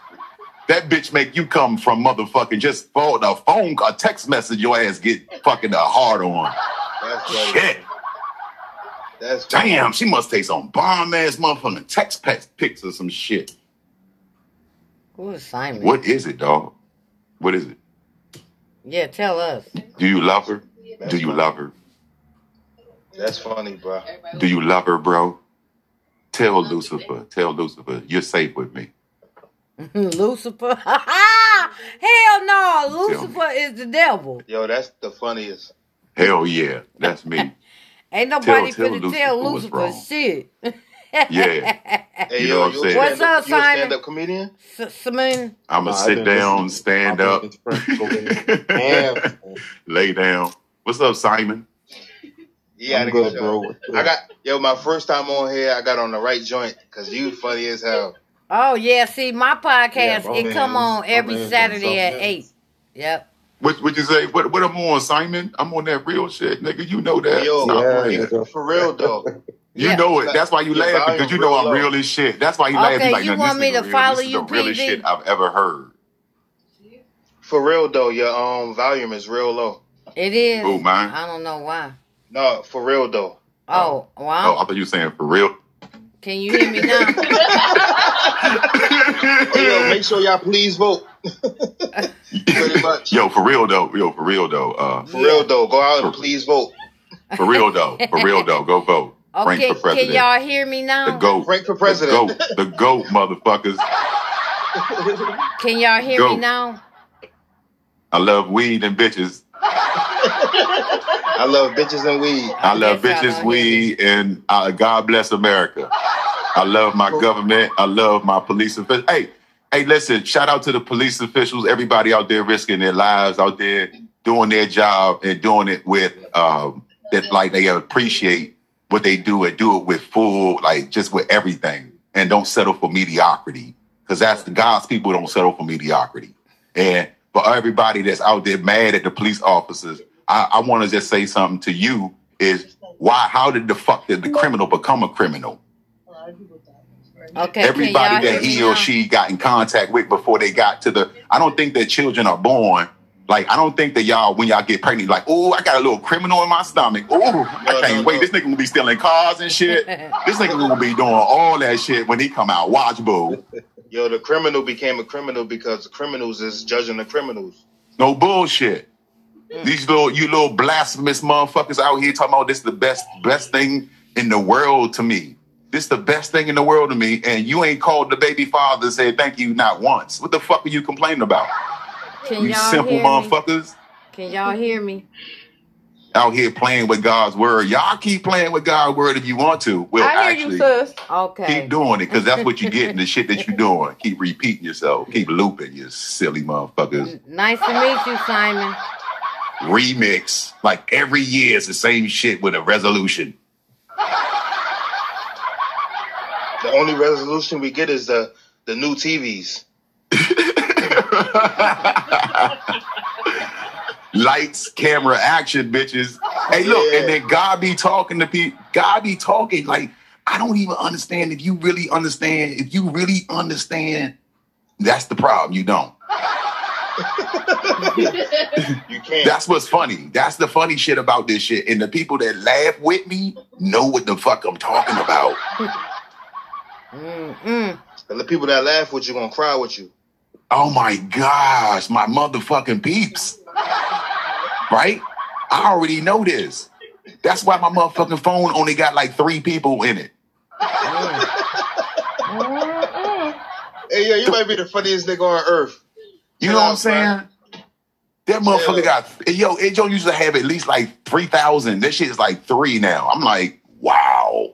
That bitch make you come from motherfucking just for the phone, a text message, your ass get fucking a hard on. That's funny. Shit. That's funny. Damn, she must take some bomb ass motherfucking text pics pics or some shit. Who is Simon? What is it, dog? What is it? Yeah, tell us. Do you love her? Do you love her? That's funny, bro. Do you love her, bro? Tell Lucifer, tell Lucifer, you're safe with me. Lucifer. Hell no, Lucifer is the devil. Yo, that's the funniest. Hell yeah, that's me. Ain't nobody tell finna tell Lucifer Lucifer shit. Yeah. Hey, You yo, know what I'm saying? What's stand-up- up, You a Simon? stand-up comedian? S- Simone, I'ma sit down, stand up, been listening. Damn. lay down. What's up, Simon? Yeah, I'm I good, good, bro. I got yo, my first time on here, I got on the right joint because you funny as hell. Oh yeah, see my podcast Yeah, my it come on every man's Saturday at something eight. Yep. What what you say? What what I'm on, Simon? I'm on that real shit, nigga. You know that. Yo, Stop Yeah, For real though. You Yeah. know it. That's why you Your laugh because you know I'm low. real as shit. That's why you laugh. Okay, You like, you "Nah, want me to real. follow This is you, the realest PV? shit I've ever heard. For real though, your um volume is real low. It is. Oh, mine? I don't know why. No, for real though. Oh, wow. Oh, I thought you were saying for real. Can you hear me now? Hey, yo, make sure y'all please vote. Pretty much. Yo, for real though. Yo, for real though. Uh, For real though, go out and please vote. for real though. For real though. Go vote. Frank Okay, for can y'all hear me now? The now? goat. Frank for The president. goat. The goat, motherfuckers. Can y'all hear me now? I love weed and bitches. I love bitches and weed. I love bitches, don't weed, and uh, God bless America. I love my government. I love my police officials. Hey, hey, listen, shout out to the police officials, everybody out there risking their lives out there doing their job and doing it with um that like they appreciate what they do and do it with full, like just with everything and don't settle for mediocrity. Cause that's the God's people don't settle for mediocrity. And for everybody that's out there mad at the police officers, I, I want to just say something to you is why, how did the fuck did the criminal become a criminal? Okay, Everybody that he or now? she got in contact with before they got to the, I don't think that children are born. Like, I don't think that y'all, when y'all get pregnant, like, oh, I got a little criminal in my stomach. Oh, I can't no, wait. no. This nigga gonna be stealing cars and shit. This nigga gonna be doing all that shit when he come out. Watch, boo. Yo, the criminal became a criminal because the criminals is judging the criminals. No bullshit. These little, you little blasphemous motherfuckers out here talking about this the best, best thing in the world to me. This the best thing in the world to me, and you ain't called the baby father and said thank you not once. What the fuck are you complaining about? Can You y'all simple hear me? motherfuckers Can y'all hear me? out here playing with God's word. Y'all keep playing with God's word if you want to. We'll I hear actually you, sis. Okay. keep doing it because that's what you're getting. the shit that you're doing. Keep repeating yourself. Keep looping, you silly motherfuckers. Nice to meet you, Simon. Remix. Like every year it's the same shit with a resolution. The only resolution we get is the the new TVs. Lights, camera, action, bitches. Hey, look, Yeah. and then God be talking to people. God be talking like I don't even understand. If you really understand, if you really understand, that's the problem. You don't. You can't. That's what's funny. That's the funny shit about this shit. And the people that laugh with me know what the fuck I'm talking about. Mm-mm. And the people that laugh with you gonna cry with you. Oh my gosh, my motherfucking peeps. Right? I already know this. That's why my motherfucking phone only got like three people in it. Hey yo, you might be the funniest nigga on earth. You know what I'm saying? Man. That motherfucker Chill. got yo, it don't used to have at least like three thousand. That shit is like three now. I'm like, wow.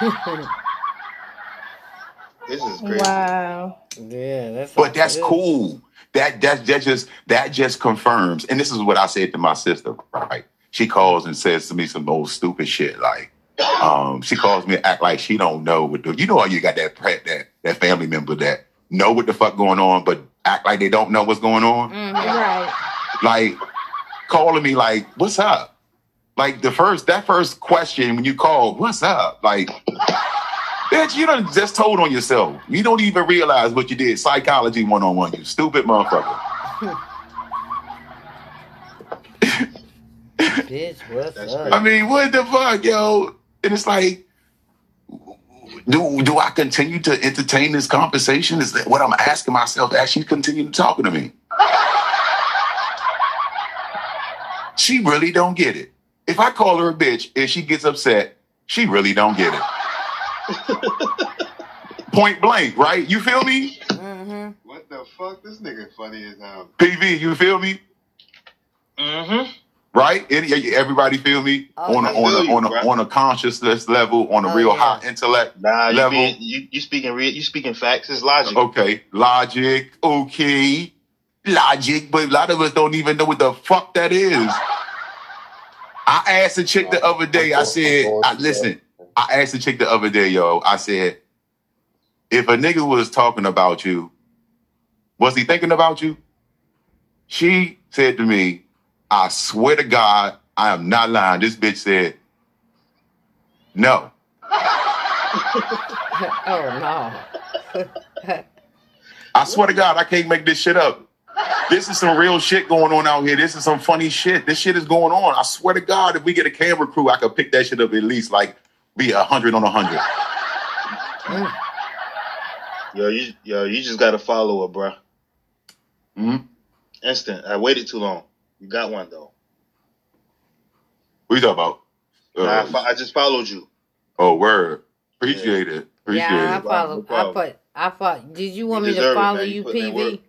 This is crazy. Wow. Yeah, that's But that's good. cool. That that that just that just confirms. And this is what I said to my sister. Right? She calls and says to me some old stupid shit like. Um, she calls me, act like she don't know what the. You know how you got that that that family member that know what the fuck going on, but act like they don't know what's going on. Mhm. Right. Like calling me, like, "What's up?" Like the first that first question when you call, "What's up?" Like, bitch, you done just told on yourself. You don't even realize what you did. Psychology one on one. You stupid motherfucker. Bitch, what's up? I mean, what the fuck, yo? And it's like, do do I continue to entertain this conversation? Is that what I'm asking myself as she continue talking to me? She really don't get it. If I call her a bitch and she gets upset, she really don't get it. Point blank, right? You feel me? Mm-hmm. What the fuck? This nigga funny as hell. PV, you feel me? Mm-hmm. Right? Any, everybody feel me? Oh, on a on a you, on a on a consciousness level, on a Oh, real yeah. high intellect Nah, you level. being you you speaking real you speaking facts. It's logic. Okay, logic, okay, logic, but a lot of us don't even know what the fuck that is. I asked a chick the other day, I said, I, listen, I asked a chick the other day, yo, I said, if a nigga was talking about you, was he thinking about you? She said to me, I swear to God, I am not lying. This bitch said, no. oh no. I swear to God, I can't make this shit up. This is some real shit going on out here. This is some funny shit. This shit is going on. I swear to God, if we get a camera crew, I could pick that shit up at least like be a hundred on a hundred. Yo, you yo, you just gotta follow her, bruh. hmm Instant. I waited too long. You got one though. What you talking about? Nah, I, Uh, fo- I just followed you. oh, word. Appreciate it. Appreciate Yeah, I it. No follow. I problem. put. I thought. Did you want You me to deserve it, follow. You you, put in that work. PV?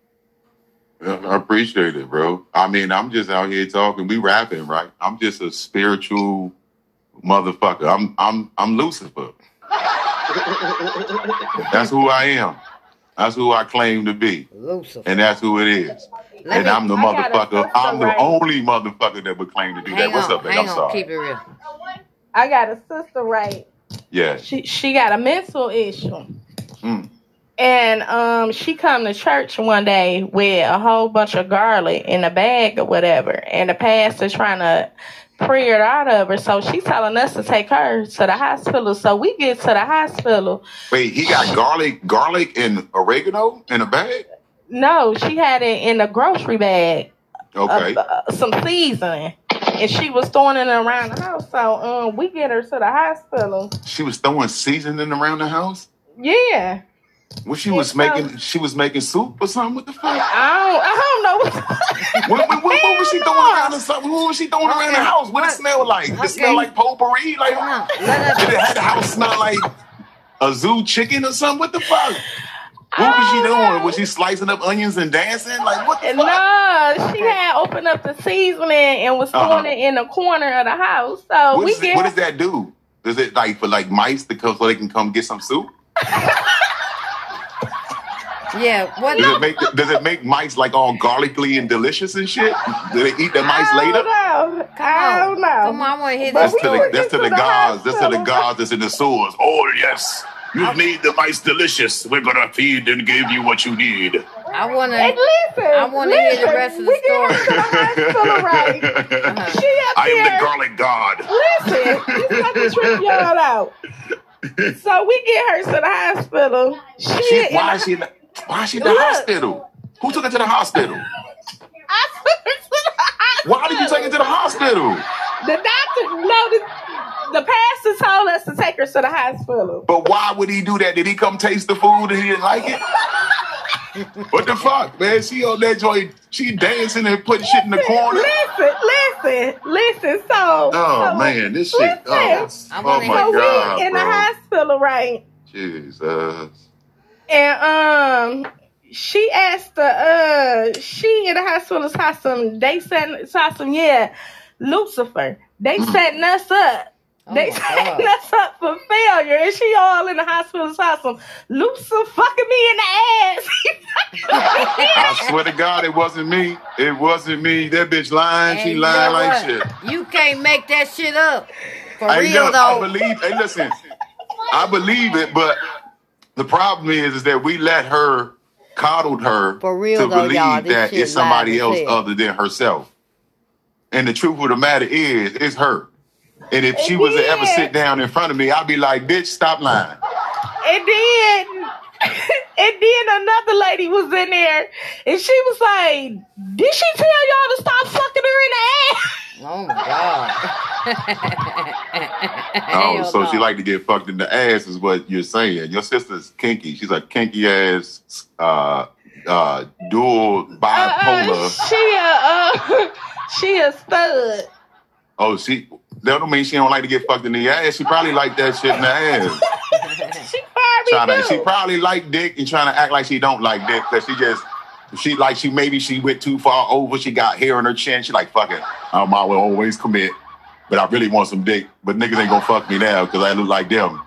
Yeah, I appreciate it, bro. I mean, I'm just out here talking. We rapping, right? I'm just a spiritual motherfucker. I'm I'm I'm Lucifer. That's who I am. That's who I claim to be. Lucifer. And that's who it is. Let and me I'm the I got a motherfucker. sister, I'm the right? only motherfucker that would claim to do that. hang What's on. up, babe? hang I'm on. sorry. Keep it real. I got a sister, right? Yeah. She she got a mental issue. Mm. And um, she come to church one day with a whole bunch of garlic in a bag or whatever, and the pastor trying to pray it out of her. So she telling us to take her to the hospital. So we get to the hospital. Wait, he got garlic, garlic and oregano in a bag? No, she had it in a grocery bag, Okay. uh, uh, some seasoning, and she was throwing it around the house. So um, we get her to the hospital. She was throwing seasoning around the house? Yeah, What she and was so making she was making soup or something? What the fuck? I don't, I don't know what. What, what, what, what was she throwing around no. the something? What was she throwing around the house? What it smell like? Did it smell like potpourri? Like Hold on. Let did it us. have the house smell like a zoo chicken or something? What the fuck? I What was she doing? know. Was she slicing up onions and dancing? Like what the fuck? No, she had opened up the seasoning and was Uh throwing huh. it in the corner of the house. So What we does it, get what does that do? Does it like for like mice to come so they can come get some soup? Yeah. What? Does it make the, does it make mice like all garlicky and delicious and shit? Do they eat the mice I later? don't know. Come I on. don't know. Come on. I want to hear But this That's we to the that's to the the gods. That's to the gods that's in the sewers. Oh yes, you've made the mice delicious. We're gonna feed and give you what you need. I wanna. And to. I want to hear the rest of we the get her to story. the hospital, right? Uh-huh. She up I am the there. garlic god. Listen, this about to trip y'all out. So we get her to the hospital. She She why is she in the, why is she in the look. hospital? Who took her to the hospital? I took her to the Why did you take her to the hospital. hospital? The doctor, no, the, the pastor told us to take her to the hospital. But why would he do that? Did he come taste the food and he didn't like it? What the fuck, man? She on that joint, she dancing and putting shit in the corner. listen, listen, listen. So, Oh so man, this shit. Oh, listen. I oh my So hear. we god, in the hospital, right? Jesus. And um, she asked the uh, she in the hospital saw some. They said saw some. Yeah, Lucifer. They Mm. setting us up Oh they my setting God. us up for failure, and she all in the hospital. Awesome. Lucy fucking me in the ass. I swear to God, it wasn't me. It wasn't me. That bitch lying. And She you lying know like shit. You can't make that shit up. For I real know. I though. believe. Hey, listen. I believe it, but the problem is, is that we let her coddled her For real to though, believe y'all, that it's somebody else hell. other than herself. And the truth of the matter is, it's her. And if she It was to ever sit down in front of me, I'd be like, bitch, stop lying. And then, and then another lady was in there, and she was like, "Did she tell y'all to stop fucking her in the ass?" Oh my god. Oh, Hell so she like to get fucked in the ass is what you're saying. Your sister's kinky. She's a kinky ass, uh, uh, dual Uh, bipolar. she a uh, she a stud. Oh, she. That don't mean she don't like to get fucked in the ass. She probably like that shit in the ass. She probably to, she probably like dick and trying to act like she don't like dick because she just she like she maybe she went too far over. She got hair on her chin. She like fuck it. I might well always commit, but I really want some dick. But niggas ain't gonna fuck me now because I look like them.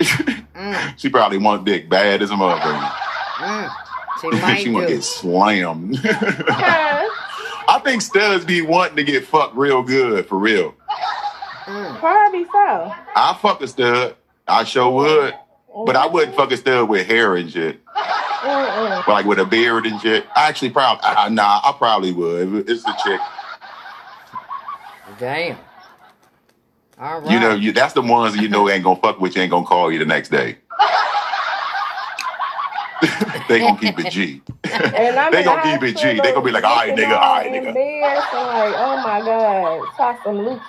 Mm, She probably want dick bad as a motherfucker. mm. She might she want to get slammed. I think studs be wanting to get fucked real good for real. Probably so. I fuck a stud. I sure would. But I wouldn't fuck a stud with hair and shit. Mm-mm. Like with a beard and shit. I actually probably, uh, nah, I probably would. It's a chick. Damn. All right. You know, you that's the ones you know ain't gonna fuck with you, ain't gonna call you the next day. they gonna keep it G. And I'm They in gonna the keep it G. They gonna be like, all right, nigga, all all right, nigga. embarrassed and like, oh my god, saw some loops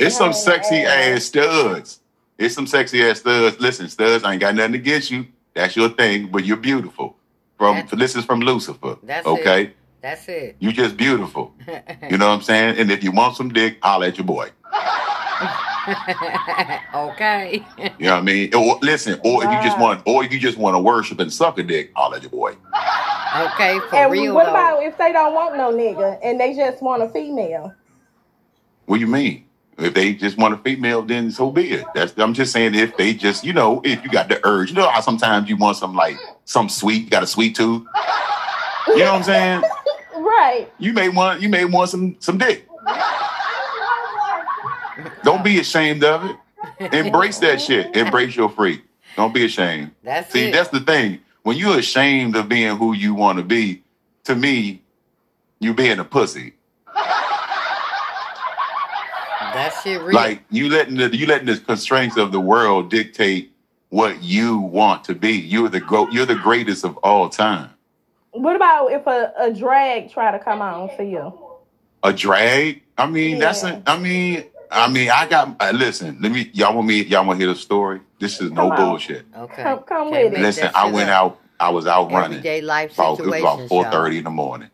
It's some her in the sexy ass. ass studs. It's some sexy ass studs. Listen, studs, I ain't got nothing against you. That's your thing, but you're beautiful. From That- this is from Lucifer. That's okay? it. That's it. You just beautiful. You know what I'm saying? And if you want some dick, holler at your boy. okay. You know what I mean? Or listen, or if you just want, or if you just want to worship and suck a dick, I'll let your boy. Okay, for And real what though. about if they don't want no nigga and they just want a female? What do you mean? If they just want a female, then so be it. That's I'm just saying if they just, you know, if you got the urge, you know how sometimes you want some like some sweet, you got a sweet tooth. You know what I'm saying? Right. You may want you may want some some dick. Don't be ashamed of it. Embrace that shit. Embrace your freak. Don't be ashamed. That's See, it. that's the thing. When you're ashamed of being who you want to be, to me, you being a pussy. that shit real. Like you letting the you letting the constraints of the world dictate what you want to be. You're the go, you're the greatest of all time. What about if a, a drag try to come on for you? A drag? I mean, that's Yeah. a. I mean, I mean, I got. Uh, listen, let me. Y'all want me? Y'all want to hear the story? This is no Come bullshit. okay. Come- come Can't with it. Listen, I went out. I was out running. Everyday life About, it was about situations. four y'all. thirty in the morning.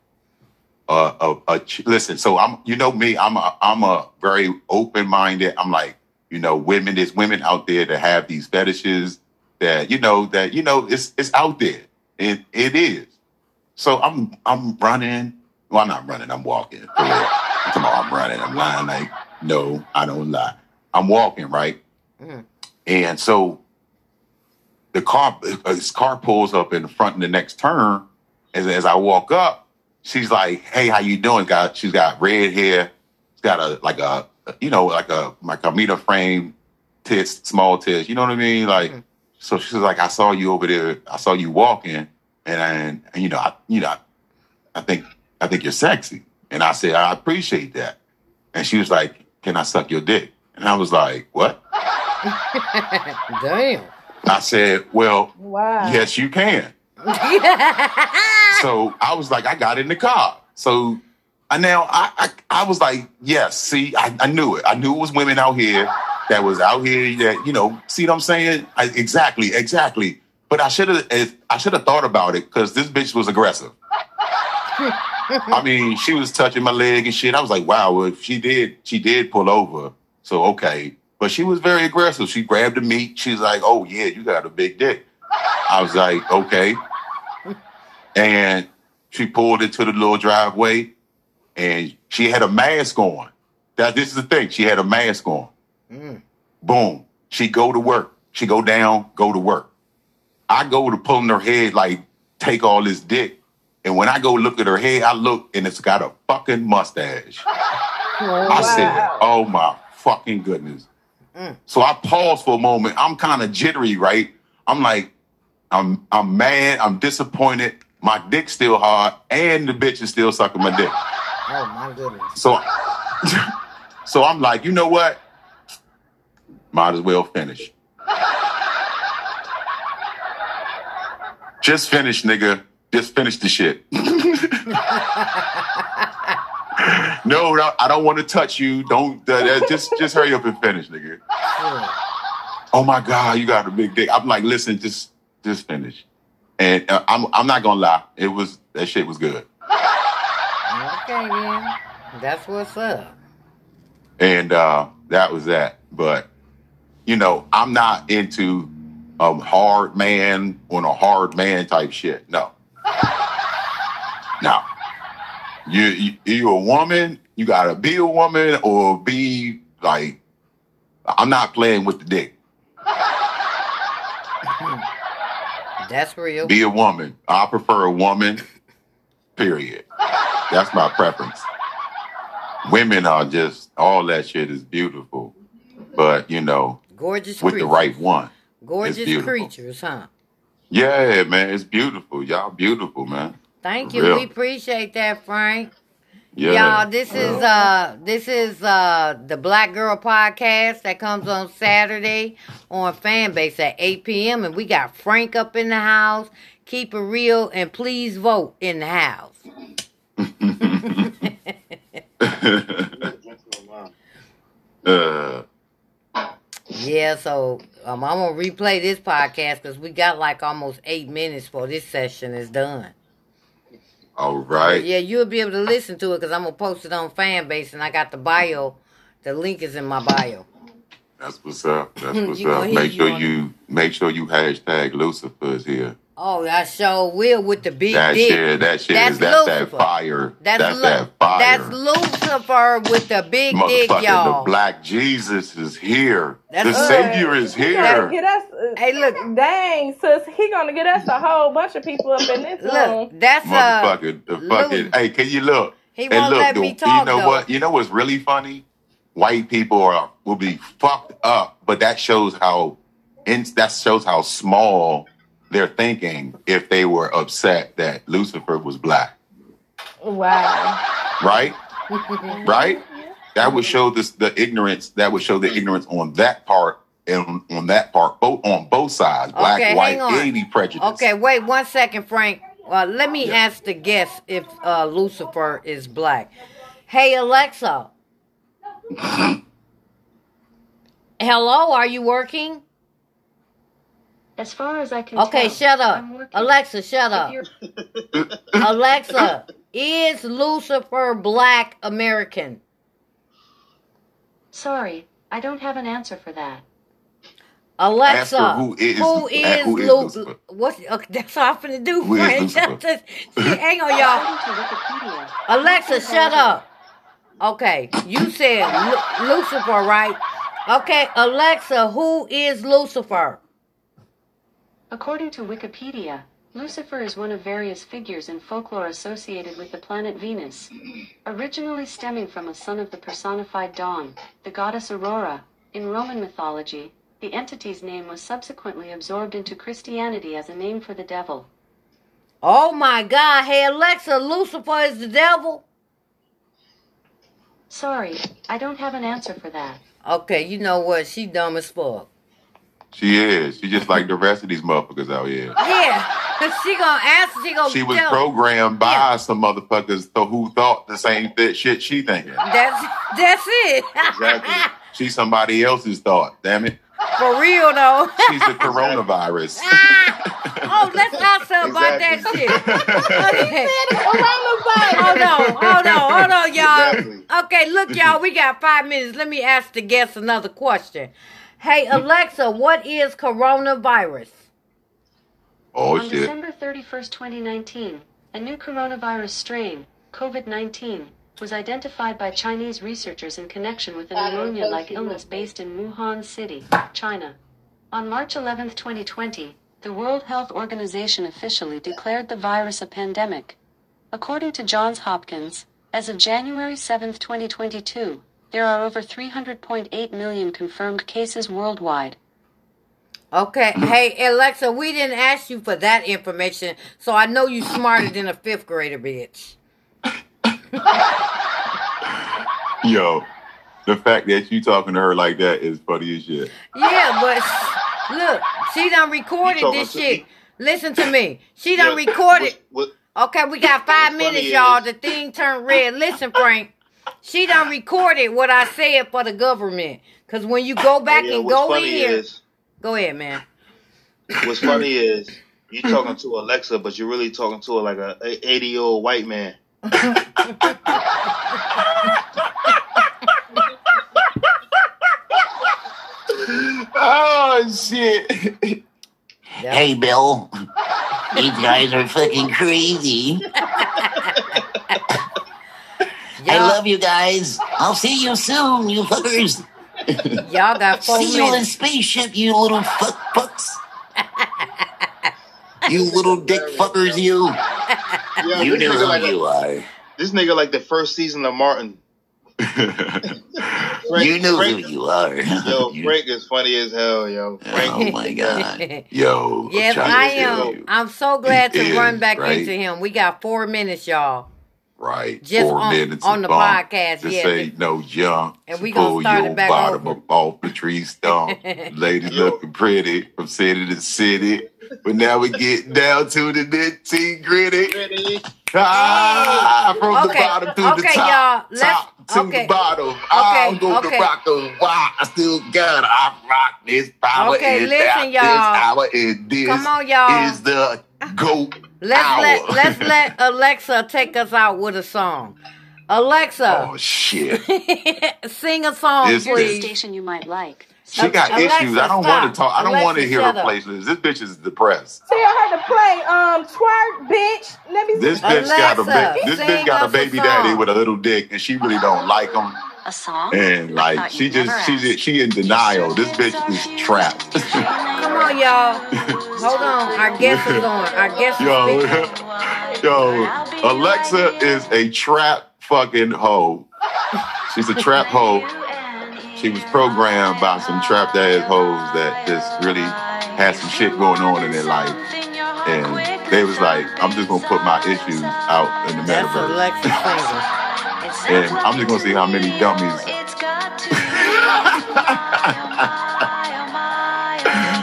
Uh, a, a, ch- listen, so I'm, you know me, I'm a, I'm a very open minded. I'm like, you know, women. There's women out there that have these fetishes that you know that you know it's it's out there. It it is. So I'm I'm running. Well, I'm not running. I'm walking. For real. I'm talking about I'm running. I'm lying. Like no, I don't lie. I'm walking right, Mm. and so the car his car pulls up in the front in the next turn. As as I walk up, she's like, "Hey, how you doing?" Got she's got red hair. She's got a like a you know like a like a meter frame tits, small tits. You know what I mean? Like Mhm. so she's like, "I saw you over there. I saw you walking, and I, and you know I you know I think I think you're sexy." And I said, "I appreciate that." And she was like, "Can I suck your dick?" And I was like, "What?" Damn. I said, "Well, Wow. yes, you can." So I was like, I got in the car. So I now I I, I was like, yes, see, I, I knew it. I knew it was women out here that was out here that, you know, see what I'm saying? I, exactly, exactly. But I should have I should have thought about it because this bitch was aggressive. I mean, she was touching my leg and shit. I was like, wow, well, she did she did pull over. So okay. But she was very aggressive. She grabbed the meat. She's like, oh yeah, you got a big dick. I was like, okay. And she pulled into the little driveway and she had a mask on. That this is the thing. She had a mask on. Mm. Boom. She go to work. She go down, go to work. I go to pulling her head like take all this dick. And when I go look at her head, I look and it's got a fucking mustache. I said, oh my fucking goodness. Mm. So I pause for a moment. I'm kind of jittery, right? I'm like, I'm I'm mad, I'm disappointed. My dick's still hard, and the bitch is still sucking my dick. Oh my goodness. So so I'm like, you know what? Might as well finish. Just finish, nigga. Just finish the shit. no, no, I don't want to touch you. Don't uh, uh, just just hurry up and finish, nigga. Oh my god, you got a big dick. I'm like, listen, just just finish. And uh, I'm I'm not gonna lie, it was that shit was good. Okay, then. That's what's up. and uh, that was that. But you know, I'm not into um hard man on a hard man type shit. No, no. You you you a woman. You gotta be a woman or be like. I'm not playing with the dick. That's real. Be a woman. I prefer a woman. Period. That's my preference. Women are just all that shit is beautiful, but you know, Gorgeous with the right one. Gorgeous creatures, huh? Yeah, man, it's beautiful. Y'all beautiful, man. Thank For you. real. We appreciate that, Frank. Yeah. Y'all, this is uh this is uh the Black Girl Podcast that comes on Saturday on Fanbase at 8 p.m. and we got Frank up in the house. Keep it real and please vote in the house. uh, Yeah, so um, I'm gonna replay this podcast because we got like almost eight minutes for this session is done. all right. Yeah, you'll be able to listen to it because I'm gonna post it on Fanbase and I got the bio. The link is in my bio. That's what's up. That's what's up. Make you sure on you make sure you hashtag Lucifer's here. Oh, I sure will with the big dick. That dick. shit, that shit That's is that's Lucifer. that fire. That's, That's, Lu- that fire. That's Lucifer with the big dick, y'all. the black Jesus is here. That's the good. Savior is He here. get us. uh, Hey, look, Dang, sis, he gonna get us a whole bunch of people up in this room. look, that's uh, Motherfucker, the fucking. Hey, can you look? he won't look, let the- me talk you know though. what? You know what's really funny? White people are will be fucked up, but that shows how in, that shows how small they're thinking if they were upset that Lucifer was black, Wow. right? right? That would show this the ignorance. That would show the ignorance on that part and on that part, both on both sides, black, Okay, white, any prejudice. Okay, wait one second, Frank. Uh, let me Yeah. ask the guest if uh, Lucifer is black. Hey, Alexa. Hello, are you working? As far as I can Okay, tell, shut up. Alexa, shut up. Alexa, is Lucifer black American? Sorry, I don't have an answer for that. Alexa, Ask her who is- who is, who is Lu- Lucifer? What's okay, that's all I'm finna do, Who is Frank. Lucifer? Just- just- hang on, y'all. According to Wikipedia, Alexa, shut up. Okay, you said Lu- Lucifer, right? Okay, Alexa, who is Lucifer? According to Wikipedia, Lucifer is one of various figures in folklore associated with the planet Venus. Originally stemming from a son of the personified dawn, the goddess Aurora, in Roman mythology, the entity's name was subsequently absorbed into Christianity as a name for the devil. Oh my God! Hey Alexa, Lucifer is the devil. Sorry, I don't have an answer for that. Okay, you know what? She dumb as fuck. She is. She just like the rest of these motherfuckers out here. Yeah, she gonna answer. She gonna She was tell. programmed by some motherfuckers th- who thought the same th- shit she thinking. That's that's it. Exactly. She's somebody else's thought. Damn it. For real though. She's the coronavirus. ah, oh, let's ask her about that Exactly. shit. Okay. Coronavirus. Hold on, hold on, hold on, y'all. Exactly. Okay, look, y'all, we got five minutes. Let me ask the guest another question. Hey, Alexa, what is coronavirus? oh On shit. December 31st, 2019, a new coronavirus strain, COVID 19, was identified by Chinese researchers in connection with a I don't pneumonia like illness based in Wuhan City, China. On March 11, 2020, the World Health Organization officially declared the virus a pandemic. According to Johns Hopkins, as of January 7, 2022, there are over 300.8 million confirmed cases worldwide. Okay. Hey, Alexa, we didn't ask you for that information, so I know you smarter than a fifth grader, bitch. Yo, the fact that you talking to her like that is funny as shit. Yeah, but look, she done recorded talking this shit. me? Listen to me. She done Yeah, recorded. What, Okay, we got five minutes, y'all. is- The thing turned red. Listen, Frank. She done recorded what I said for the government. Cause when you go back yeah, and go in, is go ahead, man. what's funny is you talking to Alexa, but you're really talking to her like a 80 year old white man. Oh shit. Hey, Bill. These guys are fucking crazy. I Y'all, love you guys. I'll see you soon, you fuckers. y'all got four See you in spaceship, you little fuck fucks. You little dick fuckers, you. Yo, You this know nigga who like you a, are. this nigga like the first season of Martin. Frank, You know Frank, who you are. yo, You- Frank is funny as hell, yo. Frank, oh my god. Yo. yes, I am. I'm so glad to It run back right? into him. We got four minutes, y'all. Right. Just Four on- minutes on of the bump. podcast, This yeah. ain't no jump. And we gonna Pull start it your back bottom over. up off the tree stump. Ladies Yo. looking pretty from city to city. But now we get down to the nitty gritty. Ready? Ah, from the bottom to the top. y'all. Top Let's- to okay. the bottom. I'm Okay, going okay. to rock the rock. I still got I rock this power. Okay, is listen, that, y'all. this hour is this Come on, y'all. is the goat Let's hour. let let's let Alexa take us out with a song. Alexa, Oh shit. sing a song, This please. station you might like. She got Alexa, issues. I don't want to talk. I don't Alexa, want to hear her shut up. playlist. This bitch is depressed. Tell her to play um twerk, bitch. Let me This bitch got a Alexa, ba- this bitch got a us a baby daddy with a little dick, and she really don't like him. A song? And like she just never she just, she in denial. This bitch is trapped. Come on, y'all. Hold on. Our guest is on. Our guest is yo, speaking. yo, Alexa is a trap fucking hoe. She's a trap hoe. She was programmed by some trap ass hoes that just really had some shit going on in their life. And they was like, I'm just gonna put my issues out in the That's metaverse. Alexa. And I'm just gonna see how many dummies.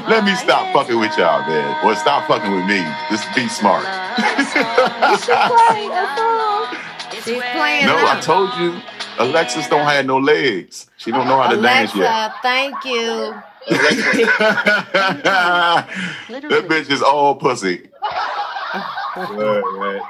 Let me stop fucking with y'all, man. Or stop fucking with me. Just be smart. You should play a song. She's playing no. I told you, Alexis don't have no legs. She don't know how to dance yet. Thank you. that bitch is all pussy. Right, right.